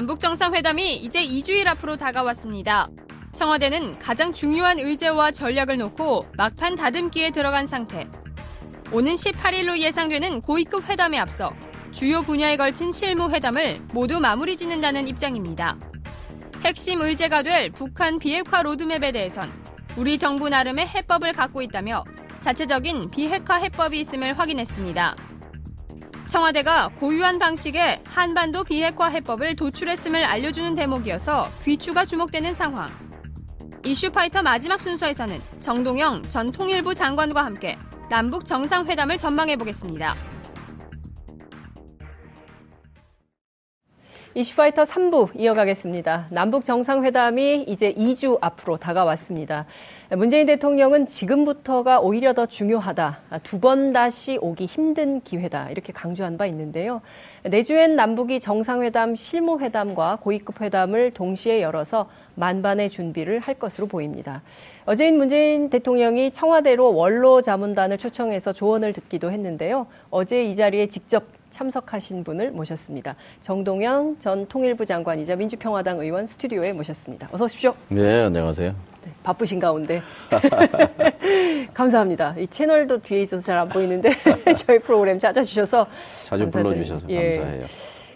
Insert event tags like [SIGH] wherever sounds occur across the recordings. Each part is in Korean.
남북 정상회담이 이제 2주일 앞으로 다가왔습니다. 청와대는 가장 중요한 의제와 전략을 놓고 막판 다듬기에 들어간 상태. 오는 18일로 예상되는 고위급 회담에 앞서 주요 분야에 걸친 실무 회담을 모두 마무리 짓는다는 입장입니다. 핵심 의제가 될 북한 비핵화 로드맵에 대해선 우리 정부 나름의 해법을 갖고 있다며 자체적인 비핵화 해법이 있음을 확인했습니다. 청와대가 고유한 방식의 한반도 비핵화 해법을 도출했음을 알려주는 대목이어서 귀추가 주목되는 상황. 이슈파이터 마지막 순서에서는 정동영 전 통일부 장관과 함께 남북 정상회담을 전망해 보겠습니다. 이슈파이터 3부 이어가겠습니다. 남북 정상회담이 이제 2주 앞으로 다가왔습니다. 문재인 대통령은 지금부터가 오히려 더 중요하다. 두 번 다시 오기 힘든 기회다. 이렇게 강조한 바 있는데요. 내주엔 남북이 정상회담, 실무회담과 고위급 회담을 동시에 열어서 만반의 준비를 할 것으로 보입니다. 어제인 문재인 대통령이 청와대로 원로 자문단을 초청해서 조언을 듣기도 했는데요. 어제 이 자리에 직접 참석하신 분을 모셨습니다. 정동영 전 통일부 장관이자 민주평화당 의원 스튜디오에 모셨습니다. 어서 오십시오. 네, 안녕하세요. 네, 바쁘신 가운데 [LAUGHS] 감사합니다. 이 채널도 뒤에 있어서 잘 안 보이는데 [LAUGHS] 저희 프로그램 찾아주셔서 자주 불러주셔서 예. 감사해요.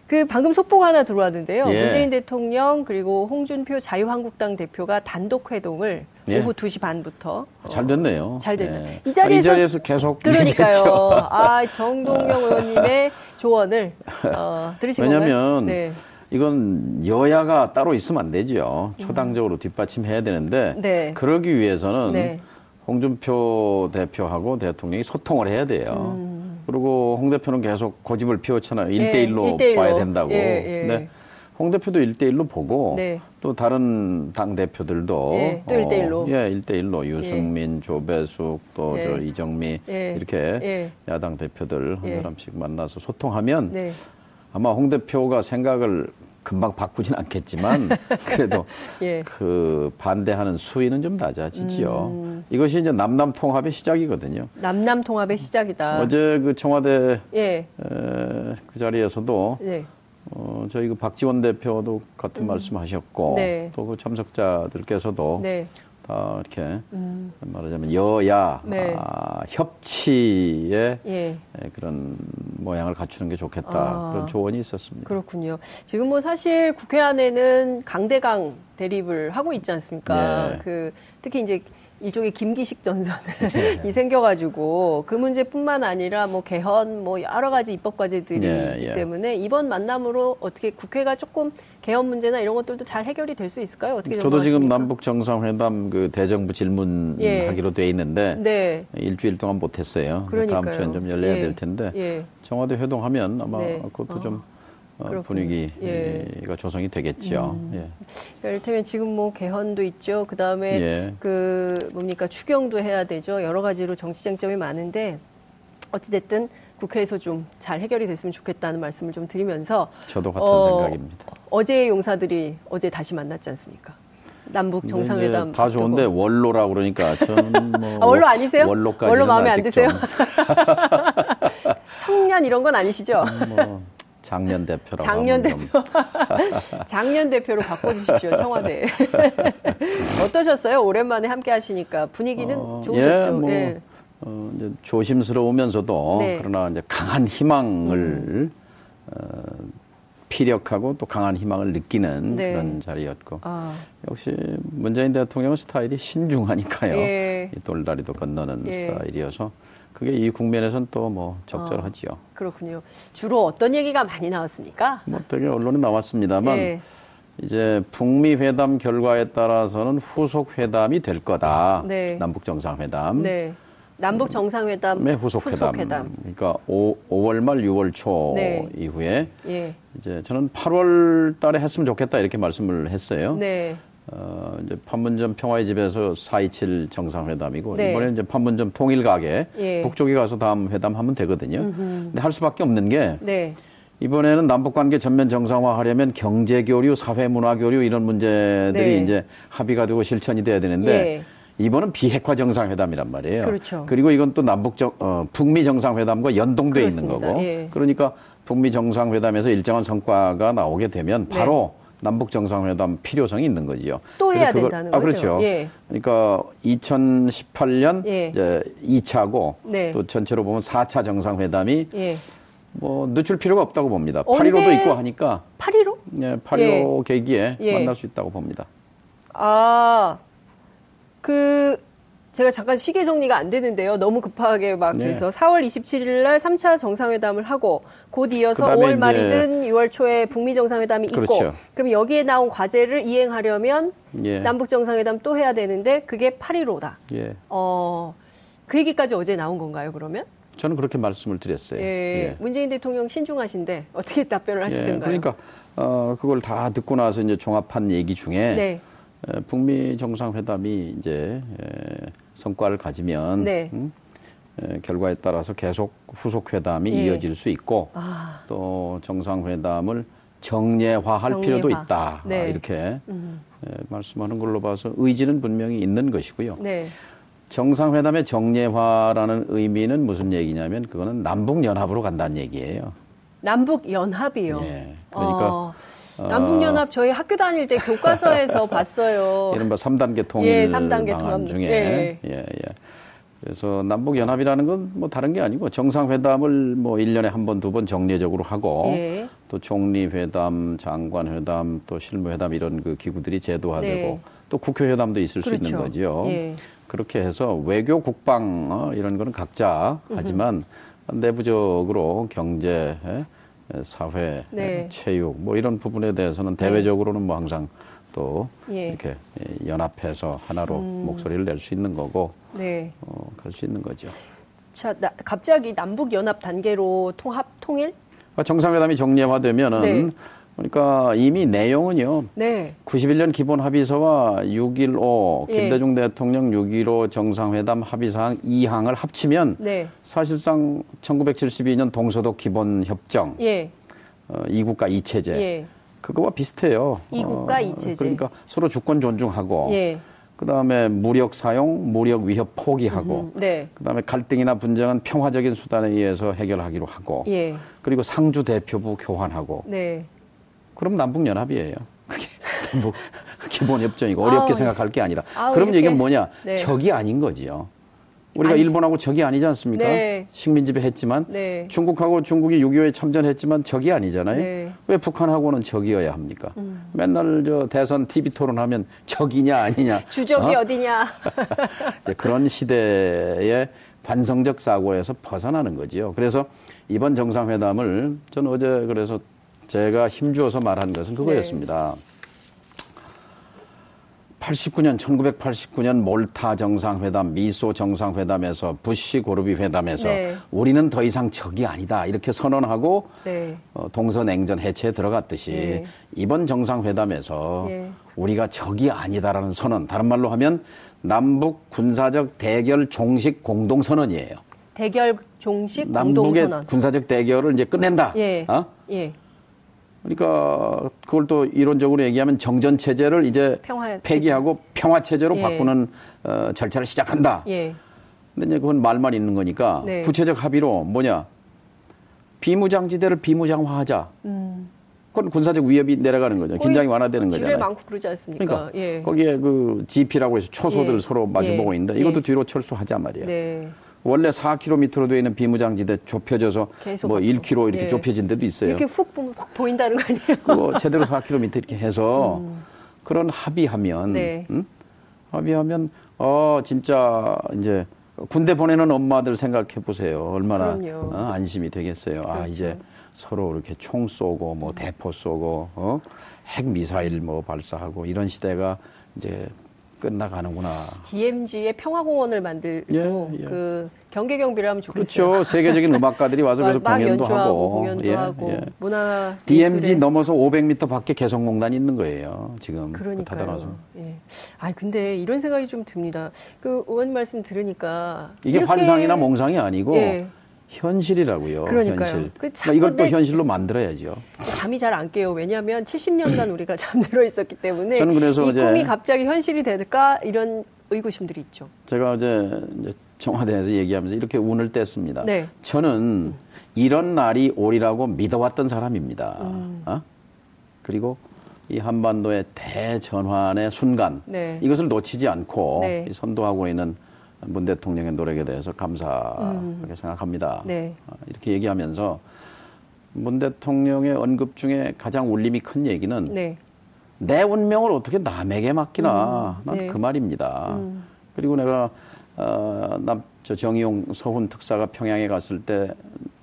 그 방금 속보가 하나 들어왔는데요. 예. 문재인 대통령 그리고 홍준표 자유한국당 대표가 단독 회동을 예. 오후 2시 반부터 잘 됐네요. 잘 됐네요. 예. 이, 자리에서, 아, 이 자리에서 계속 그러니까요. [LAUGHS] 아 정동영 의원님의 조언을 어, [LAUGHS] 들으신 왜냐하면 네. 이건 여야가 따로 있으면 안 되죠. 초당적으로 뒷받침해야 되는데 네. 그러기 위해서는 네. 홍준표 대표하고 대통령이 소통을 해야 돼요. 음. 그리고 홍 대표는 계속 고집을 피웠잖아요. 일대일로 네, 봐야 된다고. 예, 예. 근데 홍 대표도 일대일로 보고 네. 또 다른 당 대표들도 예, 또 1대1로. 어, 예, 일대일로 유승민, 예. 조배숙, 또저 예. 이정미 예. 이렇게 예. 야당 대표들 한 사람씩 만나서 소통하면 네. 아마 홍 대표가 생각을 금방 바꾸진 않겠지만 [LAUGHS] 그래도 예. 그 반대하는 수위는 좀 낮아지지요. 음. 이것이 이제 남남 통합의 시작이거든요. 남남 통합의 시작이다. 어제 그 청와대 예. 에, 그 자리에서도 네. 어, 저희 그 박지원 대표도 같은 음. 말씀하셨고 네. 또그 참석자들께서도 네. 다 이렇게 음. 말하자면 여야 네. 아, 협치의 예. 그런 모양을 갖추는 게 좋겠다 아. 그런 조언이 있었습니다. 그렇군요. 지금 뭐 사실 국회 안에는 강대강 대립을 하고 있지 않습니까? 네. 그 특히 이제 일종의 김기식 전선이 네. [LAUGHS] 생겨가지고 그 문제뿐만 아니라 뭐 개헌 뭐 여러 가지 입법 과제들이 네, 있기 예. 때문에 이번 만남으로 어떻게 국회가 조금 개헌 문제나 이런 것들도 잘 해결이 될 수 있을까요? 어떻게 저도 지금 남북 정상회담 그 대정부 질문하기로 예. 돼 있는데 네. 일주일 동안 못했어요. 다음 주엔 좀 열려야 예. 될 텐데 예. 청와대 회동하면 아마 네. 그것도 어. 좀 어, 분위기가 예. 조성이 되겠죠. 음. 예. 그러니까 이를테면 지금 뭐 개헌도 있죠. 그 다음에 예. 그 뭡니까 추경도 해야 되죠. 여러 가지로 정치 쟁점이 많은데 어찌됐든 국회에서 좀 잘 해결이 됐으면 좋겠다는 말씀을 좀 드리면서 저도 같은 어, 생각입니다. 어제의 용사들이 어제 다시 만났지 않습니까? 남북 정상회담 다 좋은데 원로라 그러니까 저는 뭐 아, 원로 아니세요? 원로까지 원로 마음에 안 드세요? [LAUGHS] 청년 이런 건 아니시죠? 음, 뭐. 장년 대표라고 장년 대표 [LAUGHS] 장년 대표로 바꿔주십시오 청와대 [LAUGHS] 어떠셨어요 오랜만에 함께 하시니까 분위기는 어, 좋으셨죠? 예, 뭐, 네. 어, 이제 조심스러우면서도 네. 그러나 이제 강한 희망을 음. 어, 피력하고 또 강한 희망을 느끼는 네. 그런 자리였고 아. 역시 문재인 대통령은 스타일이 신중하니까요. 예. 이 돌다리도 건너는 예. 스타일이어서 그게 이 국면에서는 또뭐 적절하지요. 어, 그렇군요. 주로 어떤 얘기가 많이 나왔습니까? 뭐 되게 언론에 나왔습니다만 예. 이제 북미 회담 결과에 따라서는 후속 회담이 될 거다. 네. 남북 정상회담. 네. 남북 정상회담의 후속 회담. 회담. 그러니까 5, 5월 말 6월 초 네. 이후에 예. 이제 저는 8월 달에 했으면 좋겠다 이렇게 말씀을 했어요. 네. 어, 이제 판문점 평화의 집에서 4.27 정상회담이고 네. 이번에 이제 판문점 통일 가게 예. 북쪽에 가서 다음 회담하면 되거든요. 음흠. 근데 할 수밖에 없는 게 네. 이번에는 남북 관계 전면 정상화하려면 경제 교류, 사회 문화 교류 이런 문제들이 네. 이제 합의가 되고 실천이 돼야 되는데 예. 이번은 비핵화 정상회담이란 말이에요. 그렇죠. 그리고 이건 또 남북 정, 어, 북미 정상회담과 연동돼 있는 거고. 예. 그러니까 북미 정상회담에서 일정한 성과가 나오게 되면 네. 바로 네. 남북 정상회담 필요성이 있는 거지요. 또 해야 그걸, 된다는 아, 그렇죠. 예. 그러니까 2018년 예. 이제 2차고 네. 또 전체로 보면 4차 정상회담이 예. 뭐 늦출 필요가 없다고 봅니다. 8.15도 있고 하니까 8.15? 네, 8.15 예. 계기에 예. 만날 수 있다고 봅니다. 아, 그 제가 잠깐 시계 정리가 안 되는데요. 너무 급하게 막 네. 해서 4월 27일 날 3차 정상회담을 하고 곧 이어서 5월 말이든 6월 초에 북미 정상회담이 그렇죠. 있고 그럼 여기에 나온 과제를 이행하려면 예. 남북 정상회담 또 해야 되는데 그게 8.15다. 예. 어, 그 얘기까지 어제 나온 건가요, 그러면? 저는 그렇게 말씀을 드렸어요. 예. 예. 문재인 대통령 신중하신데 어떻게 답변을 예. 하시던가요? 그러니까 어, 그걸 다 듣고 나서 이제 종합한 얘기 중에 네. 에, 북미 정상회담이 이제 에, 성과를 가지면 네. 음, 에, 결과에 따라서 계속 후속 회담이 예. 이어질 수 있고 아. 또 정상회담을 정례화할 정례화. 필요도 있다 네. 아, 이렇게 음. 에, 말씀하는 걸로 봐서 의지는 분명히 있는 것이고요. 네. 정상회담의 정례화라는 의미는 무슨 얘기냐면 그거는 남북 연합으로 간다는 얘기예요. 남북 연합이요. 예. 그러니까 어. 남북연합 저희 학교 다닐 때 교과서에서 [LAUGHS] 봤어요. 이른바 3단계 통일 예, 3단계 방안 통합. 중에 예. 예, 예. 그래서 남북 연합이라는 건 뭐 다른 게 아니고 정상회담을 뭐 1년에 한 번, 두 번 정례적으로 하고 예. 또 총리 회담, 장관 회담, 또 실무 회담 이런 그 기구들이 제도화되고 네. 또 국회 회담도 있을 그렇죠. 수 있는 그렇죠. 거죠. 예. 그렇게 해서 외교, 국방 어, 이런 거는 각자 하지만 내부적으로 경제, 사회, 네. 체육 뭐 이런 부분에 대해서는 네. 대외적으로는 뭐 항상 또 예. 이렇게 연합해서 하나로 음. 목소리를 낼 수 있는 거고 네. 어, 갈수 있는 거죠. 자, 나, 갑자기 남북 연합 단계로 통합 통일? 그러니까 정상회담이 정례화되면은 네. 그러니까 이미 내용은요. 네. 91년 기본 합의서와 6.15 예. 김대중 대통령 6.15 정상회담 합의사항 2항을 합치면 네. 사실상 1972년 동서독 기본 협정 예. 어, 이국가 이체제 예. 그거와 비슷해요. 이국가 어, 이체제. 그러니까 서로 주권 존중하고 예. 그다음에 무력 사용, 무력 위협 포기하고 음, 네. 그다음에 갈등이나 분쟁은 평화적인 수단에 의해서 해결하기로 하고 예. 그리고 상주 대표부 교환하고 네. 그럼 남북연합이에요. 그게 [LAUGHS] 뭐 [LAUGHS] 기본 협정이고 어렵게 아우, 생각할 게 아니라. 아우, 그럼 이게 뭐냐? 네. 적이 아닌 거지요. 우리가 아니, 일본하고 적이 아니지 않습니까? 네. 식민지배 했지만 네. 중국하고 중국이 6.25에 참전했지만 적이 아니잖아요. 네. 왜 북한하고는 적이어야 합니까? 음. 맨날 저 대선 TV 토론하면 적이냐 아니냐. [LAUGHS] 주적이 어? 디냐 그런 시대의 관성적 사고에서 벗어나는 거지요. 그래서 이번 정상회담을 저는 어제 그래서 제가 힘주어서 말한 것은 그거였습니다. 네. 89년, 1989년 몰타 정상회담, 미소 정상회담에서 부시 고르비 회담에서 네. 우리는 더 이상 적이 아니다 이렇게 선언하고 네. 어, 동서 냉전 해체에 들어갔듯이 네. 이번 정상회담에서 네. 우리가 적이 아니다라는 선언, 다른 말로 하면 남북 군사적 대결 종식 공동 선언이에요. 대결 종식 남북의 공동 선언. 군사적 대결을 이제 끝낸다. 예. 어? 예. 그러니까 그걸 또 이론적으로 얘기하면 정전 체제를 이제 평화 폐기하고 평화 체제로 예. 바꾸는 어, 절차를 시작한다. 예. 근데 이제 그건 말만 있는 거니까 네. 구체적 합의로 뭐냐 비무장지대를 비무장화하자. 음. 그건 군사적 위협이 내려가는 거죠. 긴장이 완화되는 거잖아요. 많고 그러지 않습니까? 그러니까 예. 거기에 그 GP라고 해서 초소들 예. 서로 마주보고 예. 있는데 이것도 예. 뒤로 철수하자 말이에요. 네. 원래 4km로 되어 있는 비무장지대 좁혀져서 뭐 1km 이렇게 예. 좁혀진 데도 있어요. 이렇게 훅 보면 확 보인다는 거 아니에요? 그거 제대로 4km 이렇게 해서 음. 그런 합의하면 네. 음? 합의하면 어 진짜 이제 군대 보내는 엄마들 생각해 보세요. 얼마나 어, 안심이 되겠어요. 아, 그렇죠. 아 이제 서로 이렇게 총 쏘고 뭐 대포 쏘고 어? 핵 미사일 뭐 발사하고 이런 시대가 이제 끝나가는구나. DMZ의 평화공원을 만들고 예, 예. 그 경계 경비를 하면 좋겠어요. 그렇죠. 세계적인 음악가들이 와서 그래서 공연도 하고, 공연도 예, 하고 예. 문화 DMZ 넘어서 500m 밖에 개성공단이 있는 거예요. 지금 그러니까요. 예. 아 근데 이런 생각이 좀 듭니다. 그 의원 말씀 들으니까 이게 환상이나 몽상이 아니고. 예. 현실이라고요. 그러니까요. 현실. 그 그러니까 이걸 또 현실로 만들어야죠. 잠이 잘 안 깨요. 왜냐하면 70년간 [CLEARS THROAT] 우리가 잠들어 있었기 때문에 저는 그래서 이 꿈이 갑자기 현실이 될까 이런 의구심들이 있죠. 제가 어제 이제 청와대에서 얘기하면서 이렇게 운을 뗐습니다. 네. 저는 이런 날이 오리라고 믿어왔던 사람입니다. 음. 어? 그리고 이 한반도의 대전환의 순간 네. 이것을 놓치지 않고 네. 선도하고 있는 문 대통령의 노력에 대해서 감사하게 음. 생각합니다. 네. 어, 이렇게 얘기하면서 문 대통령의 언급 중에 가장 울림이 큰 얘기는 네. 내 운명을 어떻게 남에게 맡기나 음. 난그 네. 말입니다. 음. 그리고 내가 어, 남저 정의용 서훈 특사가 평양에 갔을 때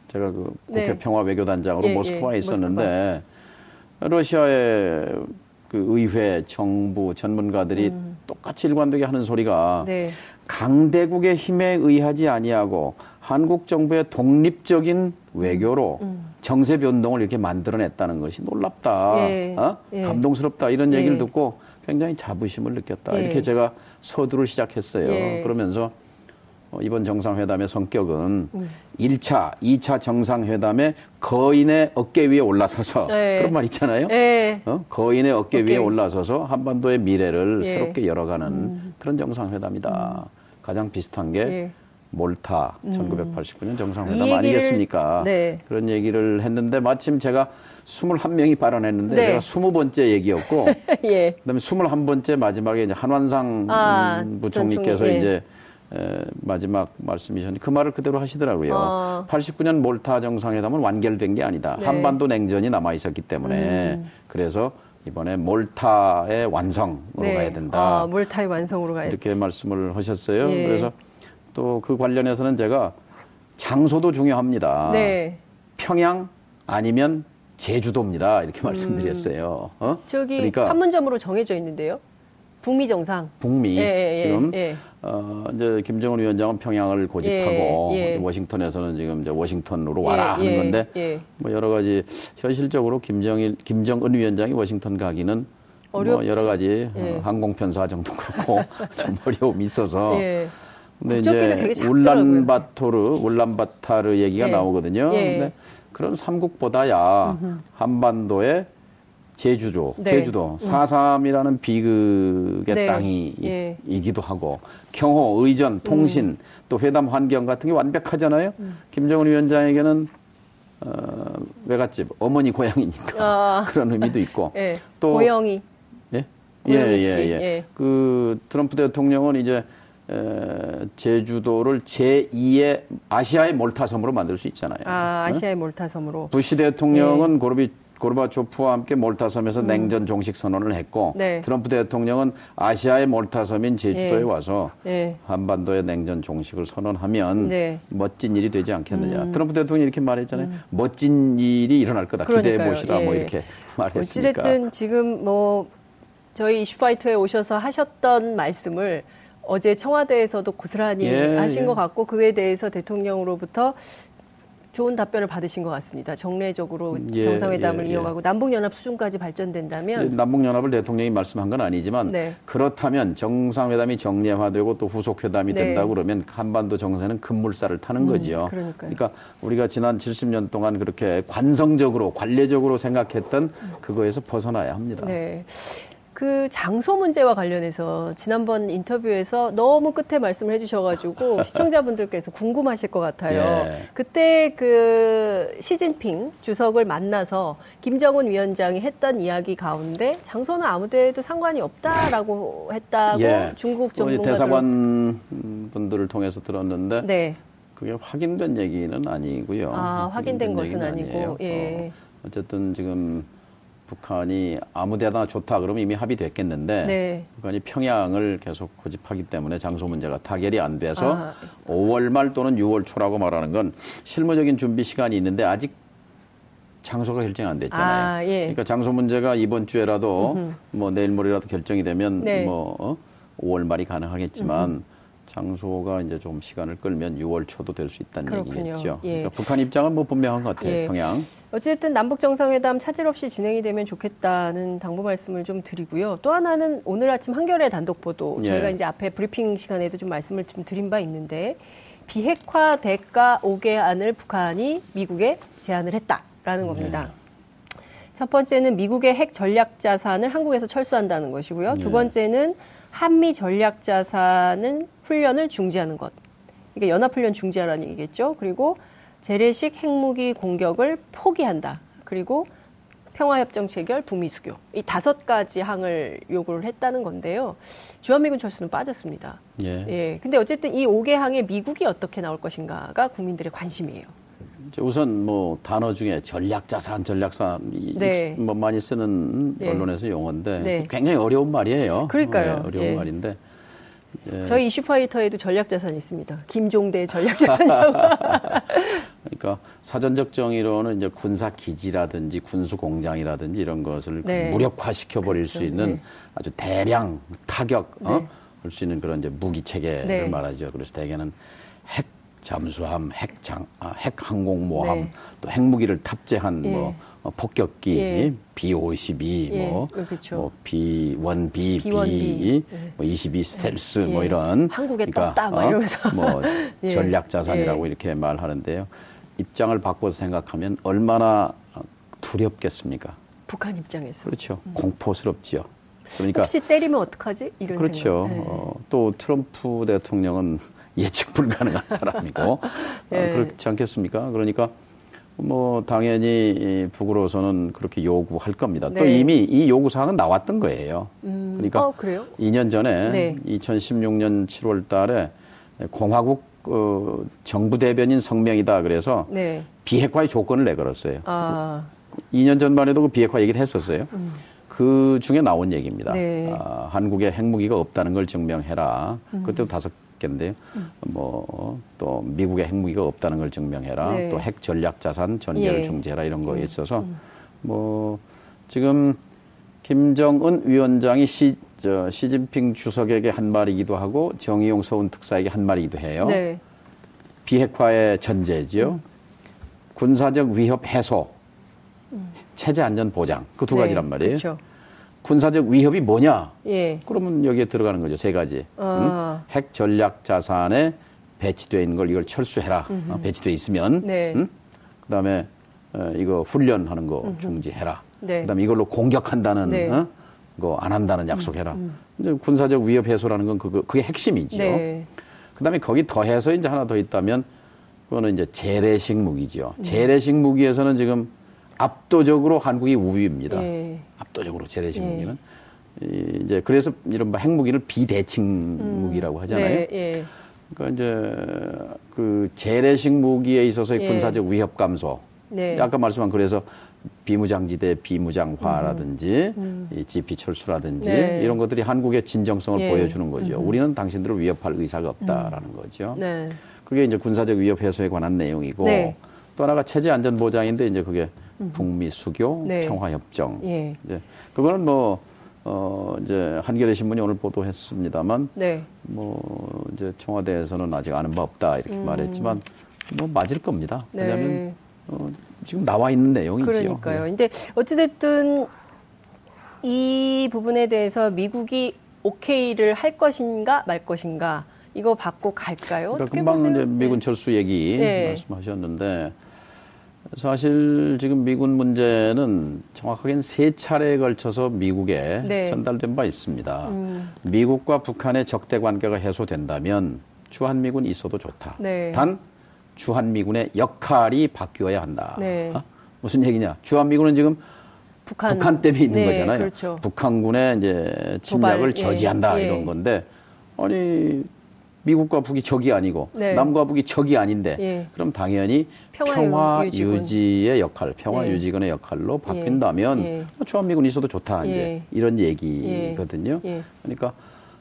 제가 그 국회 네. 평화 외교단장으로 예, 모스크바에 예, 있었는데 모스크바. 러시아의 그 의회, 정부, 전문가들이 음. 똑같이 일관되게 하는 소리가 네. 강대국의 힘에 의하지 아니하고 한국 정부의 독립적인 외교로 음. 음. 정세 변동을 이렇게 만들어냈다는 것이 놀랍다, 예. 어? 예. 감동스럽다 이런 얘기를 예. 듣고 굉장히 자부심을 느꼈다. 예. 이렇게 제가 서두를 시작했어요. 예. 그러면서 어, 이번 정상회담의 성격은 음. 1차, 2차 정상회담의 거인의 어깨 위에 올라서서 네. 그런 말 있잖아요. 네. 어? 거인의 어깨, 어깨, 위에 올라서서 한반도의 미래를 예. 새롭게 열어가는 음. 그런 정상회담이다. 음. 가장 비슷한 게 예. 몰타 1989년 음. 정상회담 얘기를, 아니겠습니까? 네. 그런 얘기를 했는데 마침 제가 21명이 발언했는데 네. 제가 20번째 얘기였고 [LAUGHS] 예. 그다음에 21번째 마지막에 이제 한완상 아, 부총리께서 예. 이제 에, 마지막 말씀이셨는데 그 말을 그대로 하시더라고요. 어. 89년 몰타 정상회담은 완결된 게 아니다. 네. 한반도 냉전이 남아 있었기 때문에 음. 그래서 이번에 몰타의 완성으로 네. 가야 된다. 아, 몰타의 완성으로 가야 이렇게 말씀을 하셨어요. 예. 그래서 또 그 관련해서는 제가 장소도 중요합니다. 네. 평양 아니면 제주도입니다. 이렇게 음. 말씀드렸어요. 어? 저기 그러니까 판문점으로 정해져 있는데요. 북미 정상. 북미. 예, 예, 예. 지금 예, 어 이제 김정은 위원장은 평양을 고집하고 예, 예. 워싱턴에서는 지금 이제 워싱턴으로 와라 하는 건데 뭐 여러 가지 현실적으로 김정일 김정은 위원장이 워싱턴 가기는 뭐 어렵죠. 뭐 여러 가지 어, 항공 편사 정도 그렇고 [LAUGHS] 좀 어려움이 있어서. 근데 이제 울란바토르 울란바타르 얘기가 나오거든요. 근데 그런 삼국보다야 한반도에 제주도, 네. 제주도 사삼이라는 비극의 네. 땅이이기도 예. 하고 경호, 의전, 통신, 음. 또 회담 환경 같은 게 완벽하잖아요. 음. 김정은 위원장에게는 어, 외갓집, 어머니 고향이니까 아. [LAUGHS] 그런 의미도 있고 예. 또 고영이 예? 예, 예, 예, 예. 그 트럼프 대통령은 이제 에, 제주도를 제2의 아시아의 몰타섬으로 만들 수 있잖아요. 아, 아시아의 응? 몰타섬으로. 부시 대통령은 예. 고르비 고르바초프와 함께 몰타섬에서 음. 냉전 종식 선언을 했고 네. 트럼프 대통령은 아시아의 몰타섬인 제주도에 네. 와서 네. 한반도의 냉전 종식을 선언하면 네. 멋진 일이 되지 않겠느냐. 음. 트럼프 대통령이 이렇게 말했잖아요. 음. 멋진 일이 일어날 거다. 기대해 보시라 뭐 예. 이렇게 [LAUGHS] 말했으니까. 어찌됐든 지금 뭐 저희 이슈파이터에 오셔서 하셨던 말씀을 어제 청와대에서도 고스란히 예, 하신 예. 것 같고 그에 대해서 대통령으로부터 좋은 답변을 받으신 것 같습니다. 정례적으로 예, 정상회담을 예, 예. 이어가고 남북연합 수준까지 발전된다면 남북연합을 대통령이 말씀한 건 아니지만 네. 그렇다면 정상회담이 정례화되고 또 후속회담이 네. 된다고 그러면 한반도 정세는 급물살을 타는 음, 거죠. 그러니까요. 그러니까 우리가 지난 70년 동안 그렇게 관성적으로 관례적으로 생각했던 그거에서 벗어나야 합니다. 네. 그 장소 문제와 관련해서 지난번 인터뷰에서 너무 끝에 말씀을 해주셔가지고 [LAUGHS] 시청자분들께서 궁금하실 것 같아요. 예. 그때 그 시진핑 주석을 만나서 김정은 위원장이 했던 이야기 가운데 장소는 아무데도 상관이 없다라고 했다고 예. 중국 전문가들 대사관 분들을 통해서 들었는데 네. 그게 확인된 얘기는 아니고요. 아 확인된 것은 아니고 예. 어, 어쨌든 지금 북한이 아무 데나 좋다 그러면 이미 합의됐겠는데 네. 북한이 평양을 계속 고집하기 때문에 장소 문제가 타결이 안 돼서 아. 5월 말 또는 6월 초라고 말하는 건 실무적인 준비 시간이 있는데 아직 장소가 결정 안 됐잖아요. 아, 예. 그러니까 장소 문제가 이번 주에라도 음흠. 뭐 내일 모레라도 결정이 되면 네. 뭐 어? 5월 말이 가능하겠지만 음흠. 장소가 이제 좀 시간을 끌면 6월 초도 될 수 있다는 그렇군요. 얘기겠죠. 예. 그러니까 북한 입장은 뭐 분명한 것 같아요. 예. 평양. 어쨌든 남북 정상회담 차질 없이 진행이 되면 좋겠다는 당부 말씀을 좀 드리고요. 또 하나는 오늘 아침 한겨레 단독 보도 예. 저희가 이제 앞에 브리핑 시간에도 좀 말씀을 좀 드린 바 있는데 비핵화 대가 5개 안을 북한이 미국에 제안을 했다라는 겁니다. 예. 첫 번째는 미국의 핵 전략 자산을 한국에서 철수한다는 것이고요. 두 예. 번째는 한미 전략 자산은 훈련을 중지하는 것. 이게 연합훈련 중지하라는 얘기겠죠. 그리고 재래식 핵무기 공격을 포기한다. 그리고 평화협정 체결, 북미 수교. 이 다섯 가지 항을 요구를 했다는 건데요. 주한미군 철수는 빠졌습니다. 예. 예. 근데 어쨌든 이 5개 항에 미국이 어떻게 나올 것인가가 국민들의 관심이에요. 우선 뭐 단어 중에 전략자산, 전략산 네. 뭐 많이 쓰는 네. 언론에서 용어인데 네. 굉장히 어려운 말이에요. 그러니까요. 네, 어려운 예. 말인데 예. 저희 이슈파이터에도 전략자산이 있습니다. 김종대 전략자산이라고. [LAUGHS] 그러니까 사전적 정의로는 이제 군사 기지라든지 군수 공장이라든지 이런 것을 네. 무력화시켜 버릴 그렇죠. 수 있는 네. 아주 대량 타격 어? 네. 할수 있는 그런 이제 무기 체계를 네. 말하죠. 그래서 대개는 핵 잠수함, 핵 장, 아, 핵 항공모함, 네. 또 핵무기를 탑재한 예. 뭐 어, 폭격기, 예. B-52, 예. 뭐, 그렇죠. 뭐 B-1B, B, B, 예. 뭐22 스텔스, 뭐 예. 이런 한국에 그러니까, 떴다, 뭐 이러면서 어? 뭐 예. 전략 자산이라고 이렇게 말하는데요. 입장을 바꿔서 생각하면 얼마나 두렵겠습니까? 북한 입장에서 그렇죠. 음. 공포스럽지요. 그러니까 혹시 때리면 어떡하지? 이런 그렇죠. 생각. 어, 또 트럼프 대통령은 [LAUGHS] 예측 불가능한 사람이고 [LAUGHS] 예. 어, 그렇지 않겠습니까? 그러니까 뭐 당연히 북으로서는 그렇게 요구할 겁니다. 네. 또 이미 이 요구 사항은 나왔던 거예요. 음, 그러니까 어, 2년 전에 네. 2016년 7월 달에 공화국 어, 정부 대변인 성명이다 그래서 네. 비핵화의 조건을 내걸었어요. 아. 2년 전만 해도 그 비핵화 얘기를 했었어요. 음. 그 중에 나온 얘기입니다. 네. 아, 한국에 핵무기가 없다는 걸 증명해라. 음. 그때도 다섯 개인데요. 음. 뭐또 미국의 핵무기가 없다는 걸 증명해라. 네. 또핵 전략 자산 전개를 예. 중지해라 이런 거에 음. 있어서 음. 뭐 지금 김정은 위원장이 시, 저, 시진핑 주석에게 한 말이기도 하고 정의용 서훈 특사에게 한 말이기도 해요. 네. 비핵화의 전제지요. 음. 군사적 위협 해소, 음. 체제 안전 보장 그 두 가지란 네. 말이에요. 그렇죠. 군사적 위협이 뭐냐? 예. 그러면 여기에 들어가는 거죠. 세 가지. 아. 응? 핵 전략 자산에 배치되어 있는 걸 이걸 철수해라. 어, 배치되어 있으면. 네. 응? 그 다음에 어, 이거 훈련하는 거 음흠. 중지해라. 네. 그 다음에 이걸로 공격한다는 네. 어? 거안 한다는 약속해라. 음, 음. 이제 군사적 위협 해소라는 건 그거 그게 핵심이죠. 네. 그 다음에 거기 더해서 이제 하나 더 있다면 그거는 이제 재래식 무기죠. 네. 재래식 무기에서는 지금 압도적으로 한국이 우위입니다. 예. 압도적으로 재래식 예. 무기는. 이제 그래서 이런 핵무기를 비대칭 음. 무기라고 하잖아요. 네, 예. 그러니까 이제 그 재래식 무기에 있어서의 예. 군사적 위협 감소. 네. 아까 말씀한 그래서 비무장지대 비무장화라든지 음. 음. 이 GP 철수라든지 네. 이런 것들이 한국의 진정성을 예. 보여주는 거죠. 음. 우리는 당신들을 위협할 의사가 없다라는 음. 거죠. 네. 그게 이제 군사적 위협 해소에 관한 내용이고 네. 또 하나가 체제 안전 보장인데 이제 그게 북미 수교 네. 평화협정. 예. 이제 그거는 뭐 어, 이제 한겨레 신문이 오늘 보도했습니다만, 네. 뭐 이제 청와대에서는 아직 아는 바 없다 이렇게 음. 말했지만 뭐 맞을 겁니다. 네. 왜냐하면 어, 지금 나와 있는 내용이지요. 그러니까요. 네. 근데 어찌됐든 이 부분에 대해서 미국이 오케이를 할 것인가 말 것인가 이거 받고 갈까요? 그러니까 금방 보세요? 이제 미군 네. 철수 얘기 네. 말씀하셨는데 사실 지금 미군 문제는 정확하게는 세 차례에 걸쳐서 미국에 네. 전달된 바 있습니다. 음. 미국과 북한의 적대 관계가 해소된다면 주한미군이 있어도 좋다. 네. 단 주한미군의 역할이 바뀌어야 한다. 네. 어? 무슨 얘기냐? 주한미군은 지금 북한, 북한 때문에 있는 네, 거잖아요. 그렇죠. 북한군의 이제 침략을 도발, 예. 저지한다 예. 이런 건데 아니 미국과 북이 적이 아니고 네. 남과 북이 적이 아닌데 예. 그럼 당연히 평화, 평화 유지 의 역할, 평화 예. 유지군의 역할로 예. 바뀐다면 예. 뭐 주한미군 있어도 좋다 이제 예. 이런 얘기거든요. 예. 그러니까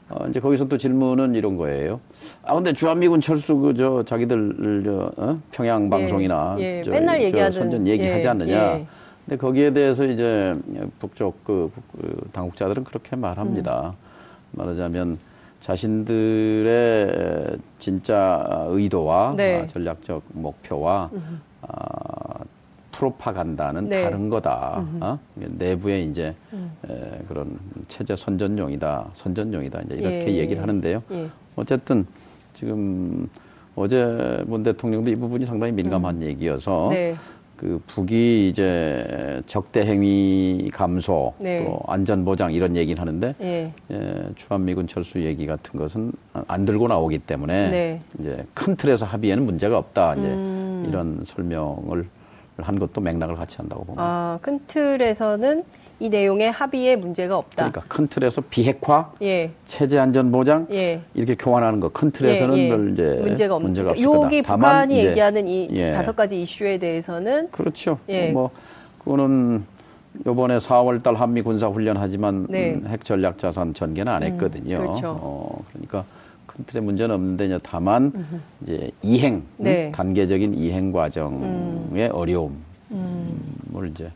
어, 이제 거기서 또 질문은 이런 거예요. 아 근데 주한미군 철수 그 저 자기들 저 어? 평양 방송이나 저, 맨날 얘기하는 선전 얘기하지 않느냐. 근데 거기에 대해서 이제 북쪽 그, 그 당국자들은 그렇게 말합니다. 음. 말하자면 자신들의 진짜 의도와 네. 전략적 목표와 아, 프로파간다는 네. 다른 거다. 어? 내부에 이제 음. 에, 그런 체제 선전용이다, 선전용이다. 이제 이렇게 예. 얘기를 하는데요. 예. 어쨌든 지금 어제 문 대통령도 이 부분이 상당히 민감한 음. 얘기여서 네. 그 북이 이제 적대 행위 감소 네. 또 안전 보장 이런 얘기를 하는데 네. 예, 주한미군 철수 얘기 같은 것은 안 들고 나오기 때문에 네. 이제 큰 틀에서 합의에는 문제가 없다 이제 음. 이런 설명을 한 것도 맥락을 같이 한다고 봅니다. 아, 큰 틀에서는 이 내용에 합의에 문제가 없다. 그러니까 큰 틀에서 비핵화, 예. 체제 안전 보장 예. 이렇게 교환하는 거 큰 틀에서는 예, 예. 별 이제 문제가, 문제가 없을 거다. 여기 북한이 얘기하는 이 예. 다섯 가지 이슈에 대해서는 그렇죠. 예. 뭐 그거는 요번에 4월 달 한미 군사 훈련 하지만 네. 음, 핵 전략 자산 전개는 안 음, 했거든요. 음, 그렇죠. 어, 그러니까 큰 틀에 문제는 없는데 이제 다만 음흠. 이제 이행, 음, 네. 음, 단계적인 이행 과정의 음. 어려움을 이제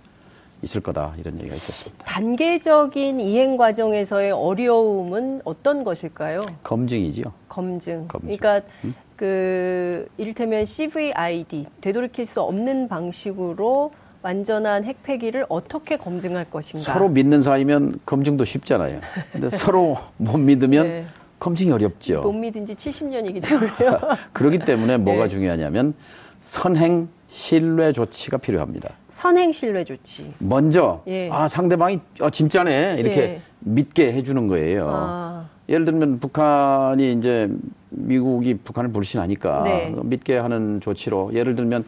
있을 거다 이런 얘기가 있었습니다. 단계적인 이행 과정에서의 어려움은 어떤 것일까요? 검증이죠. 검증. 검증. 그러니까 음? 그 이를테면 CVID 되돌이킬 수 없는 방식으로 완전한 핵폐기를 어떻게 검증할 것인가? 서로 믿는 사이면 검증도 쉽잖아요. 근데 [LAUGHS] 서로 못 믿으면 네. 검증이 어렵죠. 못 믿은 지 70년이기 때문에요. [LAUGHS] 그렇기 때문에 뭐가 네. 중요하냐면 선행 신뢰 조치가 필요합니다. 선행 신뢰 조치. 먼저 예. 아 상대방이 어, 진짜네 이렇게 예. 믿게 해주는 거예요. 아. 예를 들면 북한이 이제 미국이 북한을 불신하니까 네. 믿게 하는 조치로 예를 들면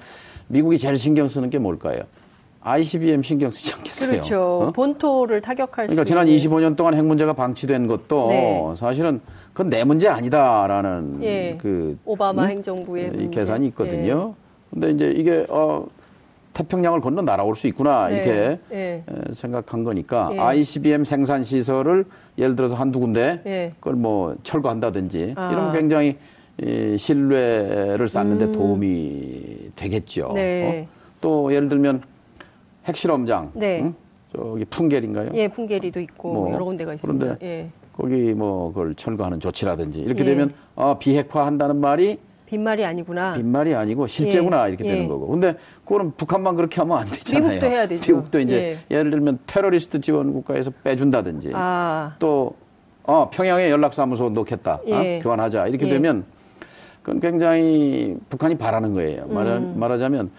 미국이 제일 신경 쓰는 게 뭘까요? ICBM 신경 쓰지 않겠어요? 그렇죠. 어? 본토를 타격할 그러니까 지난 25년 동안 핵 문제가 방치된 것도 네. 사실은 그건 내 문제 아니다라는 예. 그 오바마 음? 행정부의 이 계산이 있거든요. 예. 근데 이제 이게 어 태평양을 건너 날아올 수 있구나 네. 이렇게 네. 생각한 거니까 네. ICBM 생산 시설을 예를 들어서 한두 군데 네. 그걸 뭐 철거한다든지 아. 이러면 굉장히 이 신뢰를 쌓는 데 음. 도움이 되겠죠. 네. 어? 또 예를 들면 핵실험장, 네. 응? 저기 풍계리인가요? 예, 풍계리도 있고 뭐 여러 군데가 있습니다. 그런데 예. 거기 뭐 그걸 철거하는 조치라든지 이렇게 예. 되면 어, 비핵화한다는 말이 빈말이 아니구나. 빈말이 아니고 실제구나 예. 이렇게 예. 되는 거고. 근데 그거는 북한만 그렇게 하면 안 되잖아요. 미국도 해야 되죠. 미국도 이제 예. 를 들면 테러리스트 지원 국가에서 빼준다든지 아. 또 어, 평양에 연락사무소 놓겠다. 어? 예. 교환하자. 이렇게 예. 되면 그건 굉장히 북한이 바라는 거예요. 말하, 음. 말하자면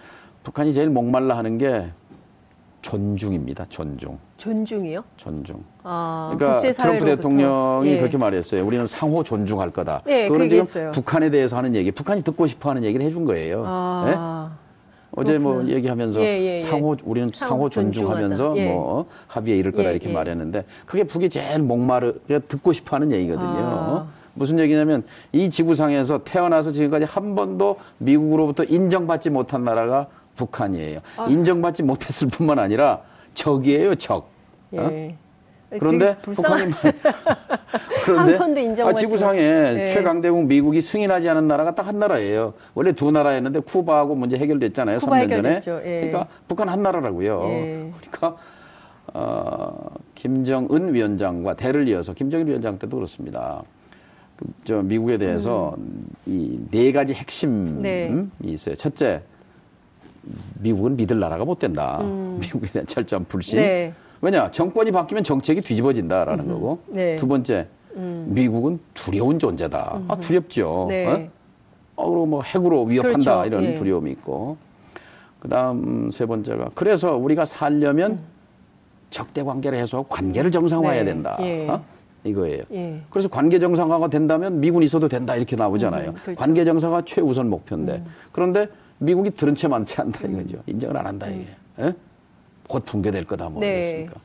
북한이 제일 목말라 하는 게 존중입니다. 존중. 존중이요? 존중. 아, 그러니까 트럼프 대통령이 예. 그렇게 말했어요. 우리는 상호 존중할 거다. 네, 그거는 그 지금 했어요. 북한에 대해서 하는 얘기, 북한이 듣고 싶어 하는 얘기를 해준 거예요. 아, 네? 어제 뭐 그렇구나. 뭐 얘기하면서 예, 예, 예. 상호 우리는 상호, 존중하면서 예. 뭐 합의에 이를 거다 예, 이렇게 말했는데 그게 북이 제일 목마르 듣고 싶어 하는 얘기거든요. 아. 무슨 얘기냐면 이 지구상에서 태어나서 지금까지 한 번도 미국으로부터 인정받지 못한 나라가 북한이에요. 아. 인정받지 못했을 뿐만 아니라 적이에요, 적. 예. 어? 그런데 북한이 [LAUGHS] 그런데 아, 지구상에 네. 최강대국 미국이 승인하지 않은 나라가 딱 한 나라예요. 원래 두 나라였는데 쿠바하고 문제 해결됐잖아요. 쿠바 3년 전에. 예. 그러니까 북한 한 나라라고요. 예. 그러니까 어, 김정은 위원장과 대를 이어서 김정일 위원장 때도 그렇습니다. 그, 저 미국에 대해서 음. 이네 가지 핵심이 네. 있어요. 첫째, 미국은 믿을 나라가 못 된다. 음. 미국에 대한 철저한 불신. 네. 왜냐 정권이 바뀌면 정책이 뒤집어진다라는 음. 거고. 네. 두 번째, 음. 미국은 두려운 존재다. 음. 아 두렵죠. 네. 어? 어, 그리고 뭐 핵으로 위협한다 그렇죠. 이런 예. 두려움이 있고. 그다음 세 번째가 그래서 우리가 살려면 음. 적대 관계를 해소하고 관계를 정상화해야 네. 된다. 예. 어? 이거예요. 예. 그래서 관계 정상화가 된다면 미군 있어도 된다 이렇게 나오잖아요. 음, 그렇죠. 관계 정상화 최우선 목표인데 음. 그런데 미국이 들은 채 많지 않다 음. 이거죠. 인정을 안 한다 이게. 에? 예? 곧 붕괴될 거다 뭐 네. 그랬으니까.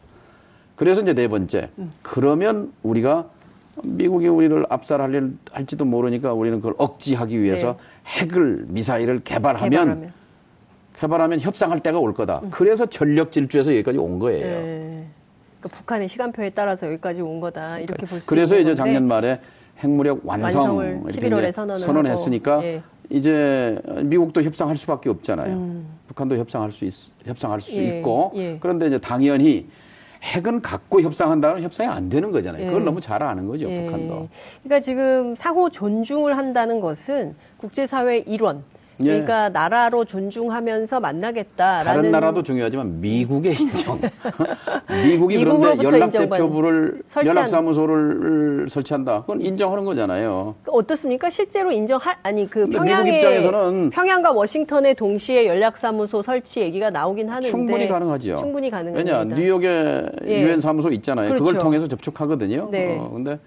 그래서 이제 네 번째. 음. 그러면 우리가 미국이 우리를 압살할지도 모르니까 우리는 그걸 억지하기 위해서 네. 핵을 미사일을 개발하면, 개발하면, 개발하면 협상할 때가 올 거다. 음. 그래서 전력 질주에서 여기까지 온 거예요. 네. 그러니까 북한의 시간표에 따라서 여기까지 온 거다 이렇게 볼수 그래서 이제 작년 말에 핵무력 완성 을 11월에 선언을 했으니까 예. 이제 미국도 협상할 수밖에 없잖아요. 음. 북한도 협상할 수 있, 협상할 수 예. 있고 예. 그런데 이제 당연히 핵은 갖고 협상한다면 협상이 안 되는 거잖아요. 그걸 예. 너무 잘 아는 거죠, 북한도. 그러니까 지금 상호 존중을 한다는 것은 국제사회 일원, 예. 그러니까 나라로 존중하면서 만나겠다라는 다른 나라도 중요하지만 미국의 [LAUGHS] 인정. 미국이 그런데 연락대표부를 설치한... 연락사무소를 설치한다. 그건 인정하는 거잖아요. 어떻습니까? 실제로 인정할 아니 그 미국 입장에서는 평양과 워싱턴에 동시에 연락사무소 설치 얘기가 나오긴 하는데 충분히 가능하죠. 충분히 가능합니다. 왜냐 뉴욕에 예. 유엔 사무소 있잖아요. 그렇죠. 그걸 통해서 접촉하거든요. 네. 어, 근데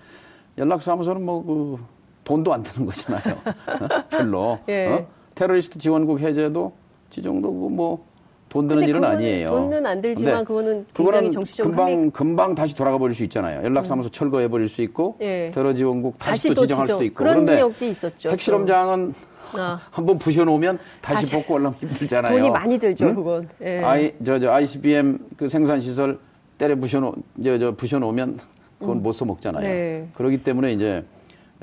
연락사무소는 뭐그 돈도 안 드는 거잖아요. [LAUGHS] 별로. 예. 어? 테러리스트 지원국 해제도 지 정도 뭐 돈 드는 일은 아니에요. 돈은 안 들지만 그거는 굉장히 정치적으로 금방 함의... 금방 다시 돌아가 버릴 수 있잖아요. 연락사무소 음. 철거해 버릴 수 있고 예. 테러 지원국 다시, 다시 또 지정할 지정. 수도 있고 그런 그런데 있었죠. 핵실험장은 아. [LAUGHS] 한번 부셔놓으면 다시, 다시 복구 하려면 힘들잖아요. 돈이 많이 들죠, 응? 그건. 예. I 저저 ICBM 그 생산 시설 때려 부셔놓 저, 저 부셔놓으면 그건 음. 못 써먹잖아요. 네. 그렇기 때문에 이제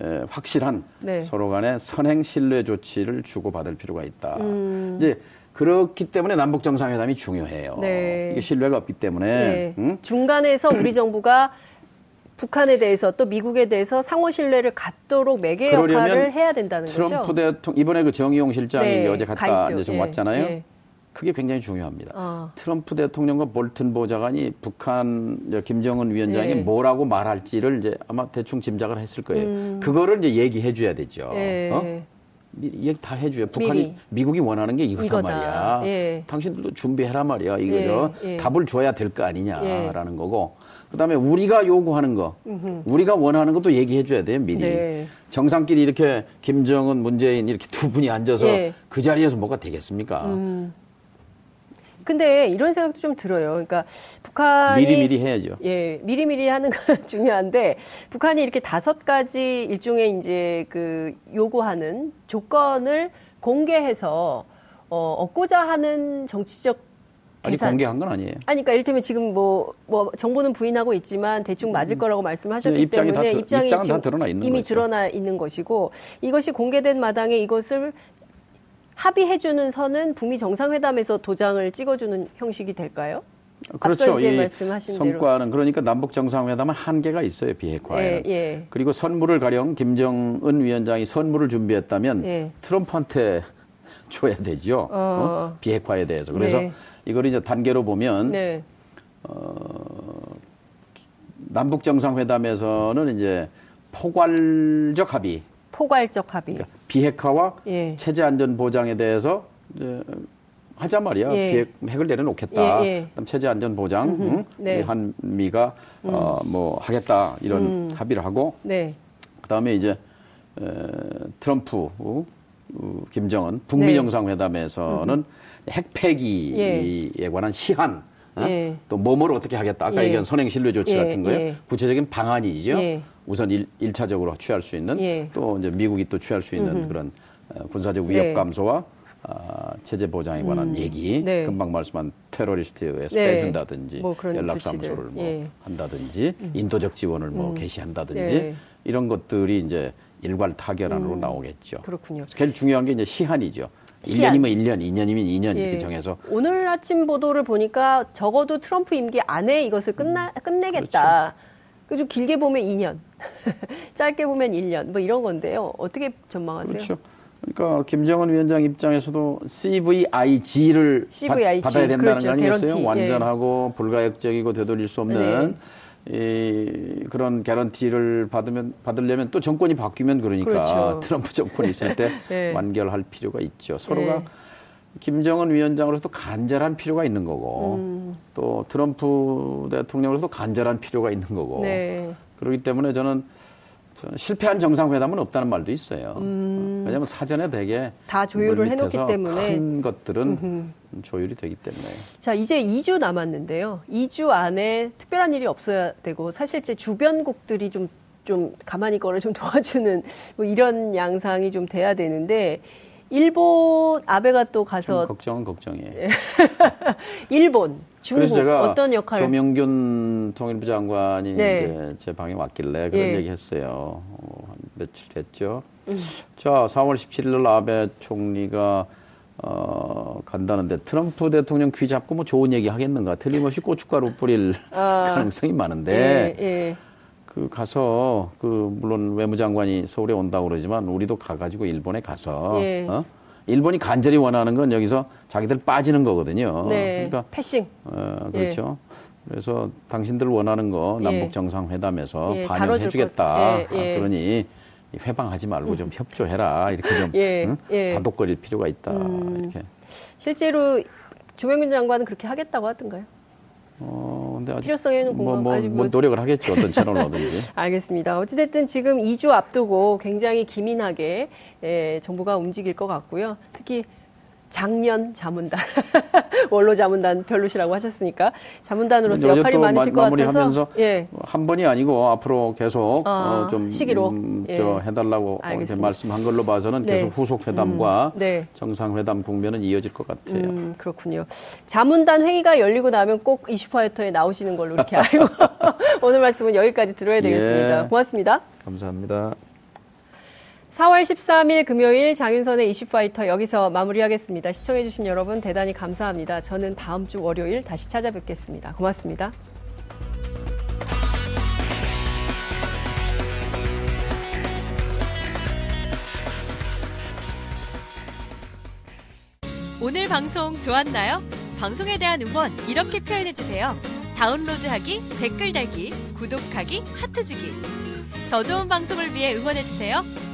에, 확실한 네. 서로 간의 선행 신뢰 조치를 주고받을 필요가 있다. 음. 이제 그렇기 때문에 남북 정상회담이 중요해요. 네. 이게 신뢰가 없기 때문에 네. 응? 중간에서 우리 정부가 북한에 대해서 또 미국에 대해서 상호 신뢰를 갖도록 매개 역할을 해야 된다는 트럼프 거죠. 트럼프 대통령 이번에 그 정의용 실장이 네, 어제 갔다 이제 좀 예, 왔잖아요. 예. 그게 굉장히 중요합니다. 어. 트럼프 대통령과 볼튼 보좌관이 북한 김정은 위원장이 네. 뭐라고 말할지를 이제 아마 대충 짐작을 했을 거예요. 음. 그거를 이제 얘기해 줘야 되죠. 네. 어? 얘기 다 해줘요. 북한이 미리. 미국이 원하는 게 이거다 이거다. 말이야. 예. 당신들도 준비해라 말이야. 이거죠. 예. 예. 답을 줘야 될 거 아니냐라는 예. 거고. 그다음에 우리가 요구하는 거, 음흠. 우리가 원하는 것도 얘기해 줘야 돼요 미리. 네. 정상끼리 이렇게 김정은, 문재인 이렇게 두 분이 앉아서 예. 그 자리에서 뭐가 되겠습니까? 음. 근데 이런 생각도 좀 들어요. 그러니까 북한이 미리미리 해야죠. 예, 미리미리 하는 건 [LAUGHS] 중요한데 북한이 이렇게 다섯 가지 일종의 이제 그 요구하는 조건을 공개해서 어, 얻고자 하는 정치적 아니 공개한 건 아니에요. 아니 그러니까 이를테면 지금 뭐, 뭐 정부는 부인하고 있지만 대충 맞을 음. 거라고 말씀하셨기 입장이 때문에 다, 입장이, 입장은 지금 드러나 있는 이미 거죠. 드러나 있는 것이고 이것이 공개된 마당에 이것을 합의해주는 선은 북미 정상회담에서 도장을 찍어주는 형식이 될까요? 그렇죠. 이 성과는 대로. 그러니까 남북 정상회담은 한계가 있어요 비핵화에. 예, 예. 그리고 선물을 가령 김정은 위원장이 선물을 준비했다면 예. 트럼프한테 [LAUGHS] 줘야 되죠. 어. 어? 비핵화에 대해서. 그래서 네. 이걸 이제 단계로 보면 네. 어, 남북 정상회담에서는 이제 포괄적 합의. 포괄적 합의. 그러니까 비핵화와 예. 체제 안전 보장에 대해서 이제 하자 말이야. 예. 비핵, 핵을 내려놓겠다. 예, 예. 그다음 체제 안전 보장, 응? 네. 한미가 음. 어, 뭐 하겠다 이런 음. 합의를 하고. 네. 그다음에 이제 에, 트럼프, 어, 김정은 북미 네. 정상회담에서는 음. 핵 폐기에 예. 관한 시한. 어? 예. 또 뭐뭐를 어떻게 하겠다. 아까 예. 얘기한 선행 신뢰 조치 같은 거예요. 구체적인 방안이죠. 우선 일, 일차적으로 취할 수 있는 예. 또 이제 미국이 또 취할 수 있는 음흠. 그런 어, 군사적 위협 네. 감소와 어, 체제 보장에 관한 음. 얘기, 네. 금방 말씀한 테러리스트에서 네. 빼준다든지 뭐 연락사무소를 뭐 예. 한다든지 음. 인도적 지원을 뭐 음. 개시한다든지 네. 이런 것들이 이제 일괄 타결안으로 음. 나오겠죠. 그렇군요. 제일 중요한 게 이제 시한이죠. 시한. 1년이면 1년, 2년이면 2년 예. 이렇게 정해서 오늘 아침 보도를 보니까 적어도 트럼프 임기 안에 이것을 끝나 끝내겠다. 그렇죠. 좀 길게 보면 2년, [LAUGHS] 짧게 보면 1년, 뭐 이런 건데요. 어떻게 전망하세요? 그렇죠. 그러니까 김정은 위원장 입장에서도 CVIG를 CVIG. 받, 아야 된다는 그렇죠. 거 아니겠어요? 예. 완전하고 예. 불가역적이고 되돌릴 수 없는 네. 이, 그런 개런티를 받으면 받으려면 또 정권이 바뀌면 그러니까 그렇죠. [LAUGHS] 트럼프 정권이 있을 때 [LAUGHS] 네. 완결할 필요가 있죠. 서로가 네. 김정은 위원장으로서도 간절한 필요가 있는 거고 음. 또 트럼프 대통령으로서도 간절한 필요가 있는 거고 네. 그렇기 때문에 저는, 저는 실패한 정상회담은 없다는 말도 있어요. 음. 왜냐하면 사전에 되게 다 조율을 해놓기 때문에 큰 것들은 음흠. 조율이 되기 때문에. 자 이제 2주 남았는데요. 2주 안에 특별한 일이 없어야 되고 사실 제 주변국들이 좀좀 가만히 거를 좀 [LAUGHS] 도와주는 뭐 이런 양상이 좀 돼야 되는데 일본 아베가 또 가서 걱정은 걱정이에요. 예. [LAUGHS] 일본, 중국 어떤 역할? 조명균 통일부 장관이 네. 이제 제 방에 왔길래 그런 예. 얘기했어요. 어, 한 며칠 됐죠. 음. 자, 4월 17일 날 아베 총리가 어, 간다는데 트럼프 대통령 귀 잡고 뭐 좋은 얘기 하겠는가? 틀림없이 고춧가루 뿌릴 아. [LAUGHS] 가능성이 많은데. 예, 예. 그 가서 그 물론 외무장관이 서울에 온다고 그러지만 우리도 가가지고 일본에 가서 예. 어? 일본이 간절히 원하는 건 여기서 자기들 빠지는 거거든요. 네. 그러니까 패싱. 어, 그렇죠. 예. 그래서 당신들 원하는 거 예. 남북 정상회담에서 예. 반영해 주겠다. 예. 예. 아, 그러니 회방하지 말고 좀 협조해라. 이렇게 좀 예. 응? 예. 다독거릴 필요가 있다. 음. 이렇게. 실제로 조명균 장관은 그렇게 하겠다고 하던가요? 어, 근데 필요성에는 뭐, 뭐, 뭐 노력을 하겠죠. 어떤 채널로든지. [LAUGHS] 알겠습니다. 어찌됐든 지금 2주 앞두고 굉장히 기민하게 예, 정부가 움직일 것 같고요. 특히 작년 자문단 [LAUGHS] 원로 자문단 별로시라고 하셨으니까 자문단으로서 역할이 많으실 것 같아서 예. 한 번이 아니고 앞으로 계속 아, 어, 좀 시기로 음, 예. 해달라고 말씀한 걸로 봐서는 네. 계속 후속 회담과 음, 네. 정상 회담 국면은 이어질 것 같아요. 음, 그렇군요. 자문단 회의가 열리고 나면 꼭 이슈파이터에 나오시는 걸로 이렇게 알고 [LAUGHS] 오늘 말씀은 여기까지 들어야 되겠습니다. 예. 고맙습니다. 감사합니다. 4월 13일 금요일 장윤선의 이슈파이터 여기서 마무리하겠습니다. 시청해주신 여러분 대단히 감사합니다. 저는 다음 주 월요일 다시 찾아뵙겠습니다. 고맙습니다. 오늘 방송 좋았나요? 방송에 대한 응원 이렇게 표현해주세요. 다운로드하기, 댓글 달기, 구독하기, 하트 주기. 더 좋은 방송을 위해 응원해주세요.